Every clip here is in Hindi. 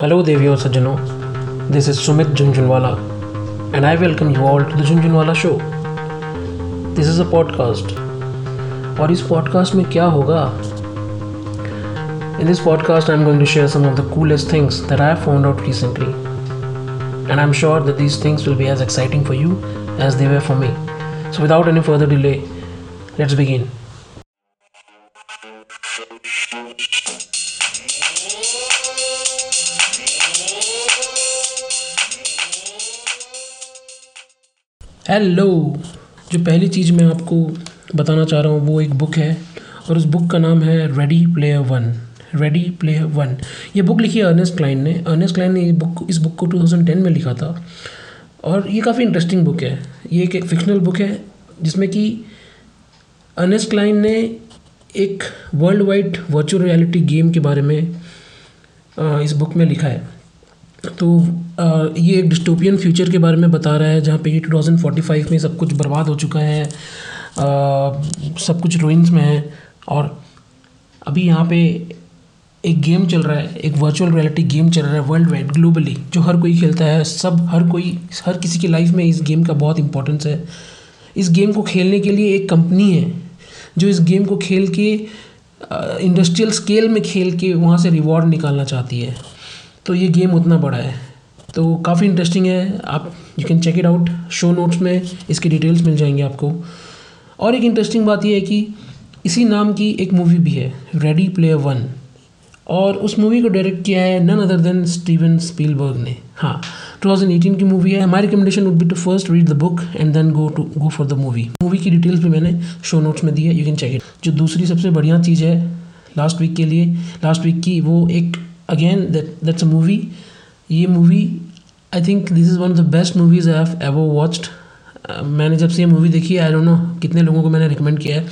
Hello, Devi और सज्जनों this is Sumit Jhunjhunwala and I welcome you all to the Jhunjhunwala show this is a podcast और इस पॉडकास्ट में क्या होगा in this podcast I am going to share some of the coolest things that I have found out recently and I am sure that these things will be as exciting for you as they were for me so without any further delay Hello जो पहली चीज़ मैं आपको बताना चाह रहा हूँ, वो एक बुक है और उस बुक का नाम है ready player one ready player one ये बुक लिखी है अर्नेस्ट क्लाइन ने। अर्नेस्ट क्लाइन ने बुक इस बुक को 2010 में लिखा था। और ये काफ़ी इंटरेस्टिंग बुक है। ये एक फिक्शनल बुक है, जिसमें कि अर्नेस्ट क्लाइन ने एक world wide virtual reality game के बारे में इस बुक में लिखा है। तो ये एक डिस्टोपियन फ्यूचर के बारे में बता रहा है जहाँ पे ये 2045 में सब कुछ बर्बाद हो चुका है आ, सब कुछ रोइंस में है और अभी यहाँ पे एक गेम चल रहा है एक वर्चुअल रियलिटी गेम चल रहा है वर्ल्ड वाइड ग्लोबली जो हर कोई खेलता है सब हर कोई हर किसी की लाइफ में इस गेम का बहुत इंपॉर्टेंस है। इस गेम को खेलने के लिए एक कंपनी है जो इस गेम को खेल के इंडस्ट्रियल स्केल में खेल के वहाँ से रिवॉर्ड निकालना चाहती है। तो ये गेम उतना बड़ा है। तो काफ़ी इंटरेस्टिंग है। आप you can check it out show notes में इसकी डिटेल्स मिल जाएँगे आपको। और एक इंटरेस्टिंग बात यह है कि इसी नाम की एक मूवी भी है रेडी प्लेयर वन और उस मूवी को डायरेक्ट किया है none other than Steven Spielberg ने। हाँ 2018 की मूवी है। My recommendation would be to first read the book and then go to go for the movie movie की डिटेल्स भी मैंने शो नोट्स में दी है। यू कैन चेक इट जो दूसरी सबसे बढ़िया चीज़ है लास्ट वीक के लिए लास्ट वीक की वो एक again that that's a movie ये movie I think this is one of the best movies I have ever watched मैंने जब से ये मूवी देखी आई डोंट नो कितने लोगों को मैंने रिकमेंड किया है।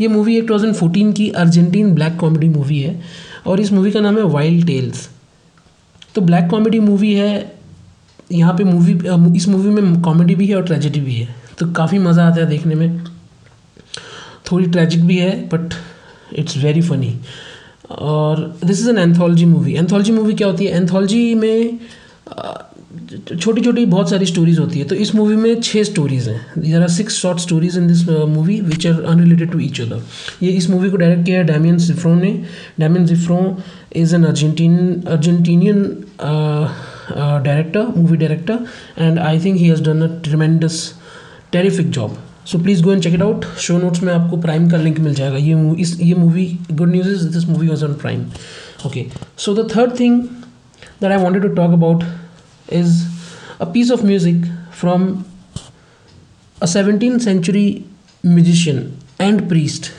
ये मूवी एक 2014 की अर्जेंटीन ब्लैक कॉमेडी मूवी है, और इस मूवी का नाम है वाइल्ड टेल्स तो ब्लैक कॉमेडी मूवी है, यहाँ पे मूवी इस मूवी में कॉमेडी भी है और ट्रेजिडी भी है। तो काफ़ी मज़ा आता है देखने में। थोड़ी ट्रेजिक भी है बट इट्स वेरी फनी और this is an anthology movie anthology movie क्या होती है? एंथोलॉजी में छोटी छोटी बहुत सारी स्टोरीज होती है। तो इस मूवी में छः स्टोरीज हैं। There are six short stories in this movie which are unrelated to each other ये इस मूवी को डायरेक्ट किया है डैमियन जिफ्रो ने। Damian Szifron is an Argentine Argentinian director movie director and I think he has done a tremendous terrific job so please go and check it out show notes में आपको प्राइम का लिंक मिल जाएगा। ये इस, ये movie good news is this movie was on Prime okay so the third thing that I wanted to talk about is a piece of music from a 17th century musician and priest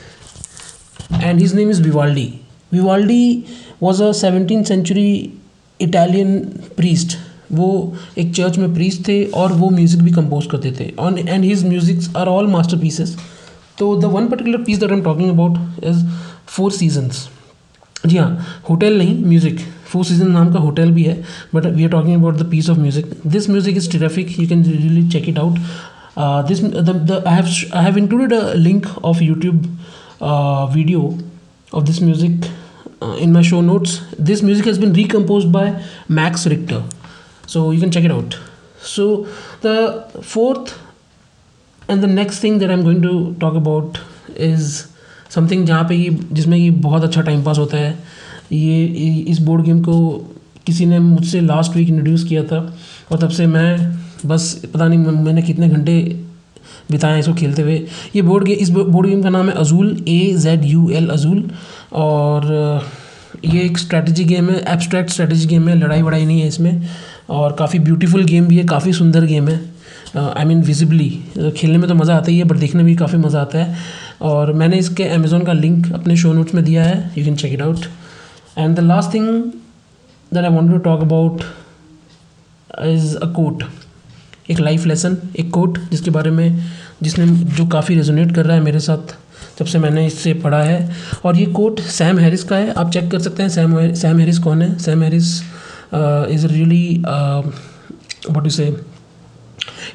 and his name is Vivaldi. Vivaldi was a 17th century Italian priest. वो एक चर्च में प्रीस थे और वो म्यूज़िक भी कंपोज करते थे। And his musics are all masterpieces तो the one particular piece that I am talking about is Four Seasons जी हाँ होटल नहीं म्यूज़िक फोर सीज़न नाम का होटल भी है but we are talking about the piece of music this music is terrific you can really check it out this I have included a link of YouTube video of this music in my show notes. This music has been recomposed by max richter. So you can check it out. So the fourth and the next thing that i'm going to talk about is something जहाँ पे ये जिसमें ये बहुत अच्छा टाइम पास होता है। ये इस बोर्ड गेम को किसी ने मुझसे लास्ट वीक इंट्रोड्यूस किया था और तब से मैं बस पता नहीं मैंने कितने घंटे बिताए इसको खेलते हुए। ये बोर्ड गेम इस बोर्ड गेम का नाम है Azul A Z U L Azul और ये एक स्ट्रैटेजी गेम है एब्स्ट्रैक्ट स्ट्रैटेजी गेम है, लड़ाई वड़ाई नहीं है इसमें। और काफ़ी ब्यूटीफुल गेम भी है, काफ़ी सुंदर गेम है। आई मीन विजिबली खेलने में तो मज़ा आता ही है बट देखने में भी काफ़ी मज़ा आता है। और मैंने इसके अमेज़ोन का लिंक अपने शो नोट्स में दिया है you can check it out and the last thing that I want to talk about is a quote एक लाइफ लेसन एक कोट जिसके बारे में, जिसने जो काफ़ी रेजोनेट कर रहा है मेरे साथ। जब से मैंने इससे पढ़ा है। और ये कोट सैम हैरिस का है। आप चेक कर सकते हैं सैम सैम हैरिस कौन है? Sam Harris is really what is a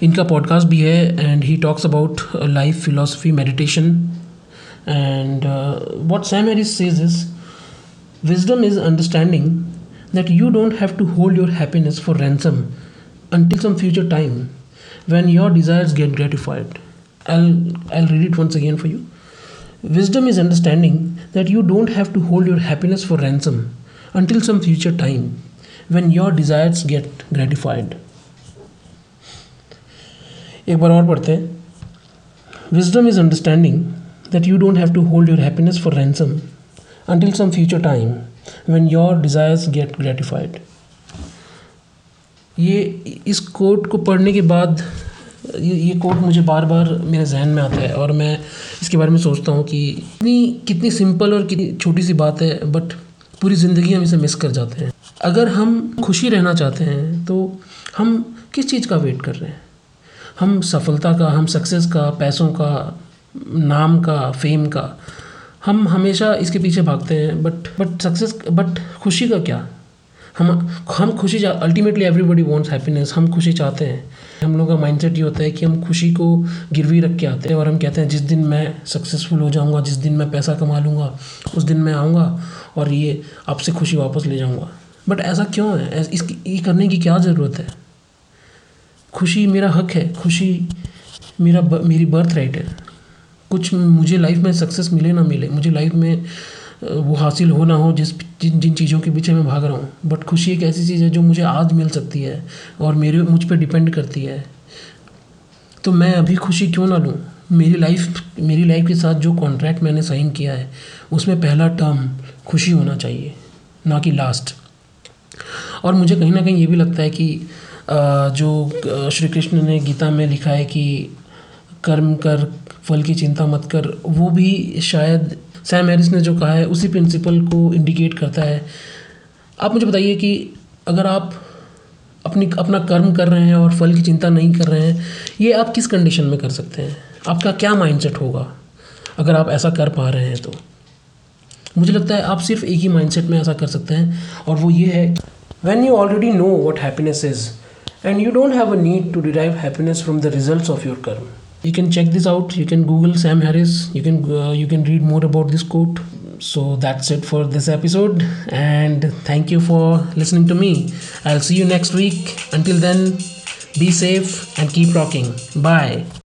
इनका पॉडकास्ट भी है and he talks about life philosophy meditation and what Sam Harris says is wisdom is understanding that you don't have to hold your happiness for ransom until some future time when your desires get gratified I read it once again for you Wisdom is understanding that you don't have to hold your happiness for ransom until some future time when your desires get gratified. एक बार और पढ़ते हैं wisdom is understanding that you don't have to hold your happiness for ransom until some future time when your desires get gratified ये इस कोट को पढ़ने के बाद ये ये कोट मुझे बार बार मेरे जहन में आता है और मैं इसके बारे में सोचता हूँ कि इतनी, कितनी सिंपल और कितनी छोटी सी बात है बट पूरी ज़िंदगी हम इसे मिस कर जाते हैं। अगर हम खुशी रहना चाहते हैं तो हम किस चीज़ का वेट कर रहे हैं? हम सफलता का, हम सक्सेस का, पैसों का, नाम का फेम का। हम हमेशा इसके पीछे भागते हैं बट बट सक्सेस बट खुशी का क्या? हम हम खुशी अल्टीमेटली एवरीबडी वॉन्ट्स हैप्पीनेस हम खुशी चाहते हैं। हम लोग का माइंडसेट ये होता है कि हम खुशी को गिरवी रख के आते हैं और हम कहते हैं, जिस दिन मैं सक्सेसफुल हो जाऊँगा, जिस दिन मैं पैसा कमा लूँगा, उस दिन मैं आऊँगा और ये आपसे खुशी वापस ले जाऊँगा। बट ऐसा क्यों है? इसकी ये करने की क्या ज़रूरत है? खुशी मेरा हक है, खुशी मेरा मेरी बर्थ राइट है। कुछ मुझे लाइफ में सक्सेस मिले ना मिले, मुझे लाइफ में वो हासिल हो ना हो, जिस जिन जिन चीज़ों के पीछे मैं भाग रहा हूँ। बट खुशी एक ऐसी चीज़ है जो मुझे आज मिल सकती है और मेरे, मुझ पर डिपेंड करती है। तो मैं अभी खुशी क्यों ना लूँ? मेरी लाइफ मेरी लाइफ के साथ जो कॉन्ट्रैक्ट मैंने साइन किया है, उसमें पहला टर्म खुशी होना चाहिए, ना कि लास्ट और मुझे कहीं ना कहीं ये भी लगता है कि जो श्री कृष्ण ने गीता में लिखा है कि कर्म कर, फल की चिंता मत कर, वो भी शायद सैम हैरिस ने जो कहा है, उसी प्रिंसिपल को इंडिकेट करता है। आप मुझे बताइए कि अगर आप अपनी, अपना कर्म कर रहे हैं और फल की चिंता नहीं कर रहे हैं, ये आप किस कंडीशन में कर सकते हैं? आपका क्या माइंडसेट होगा अगर आप ऐसा कर पा रहे हैं तो? मुझे लगता है आप सिर्फ़ एक ही माइंडसेट में ऐसा कर सकते हैं और वो ये है when you already know what happiness is and you don't have a need to derive happiness from the results of your karma you can check this out. You can google sam harris. You can uh, you can read more about this quote. So that's it for this episode. And thank you for listening to me. I'll see you next week. Until then be safe and keep rocking. Bye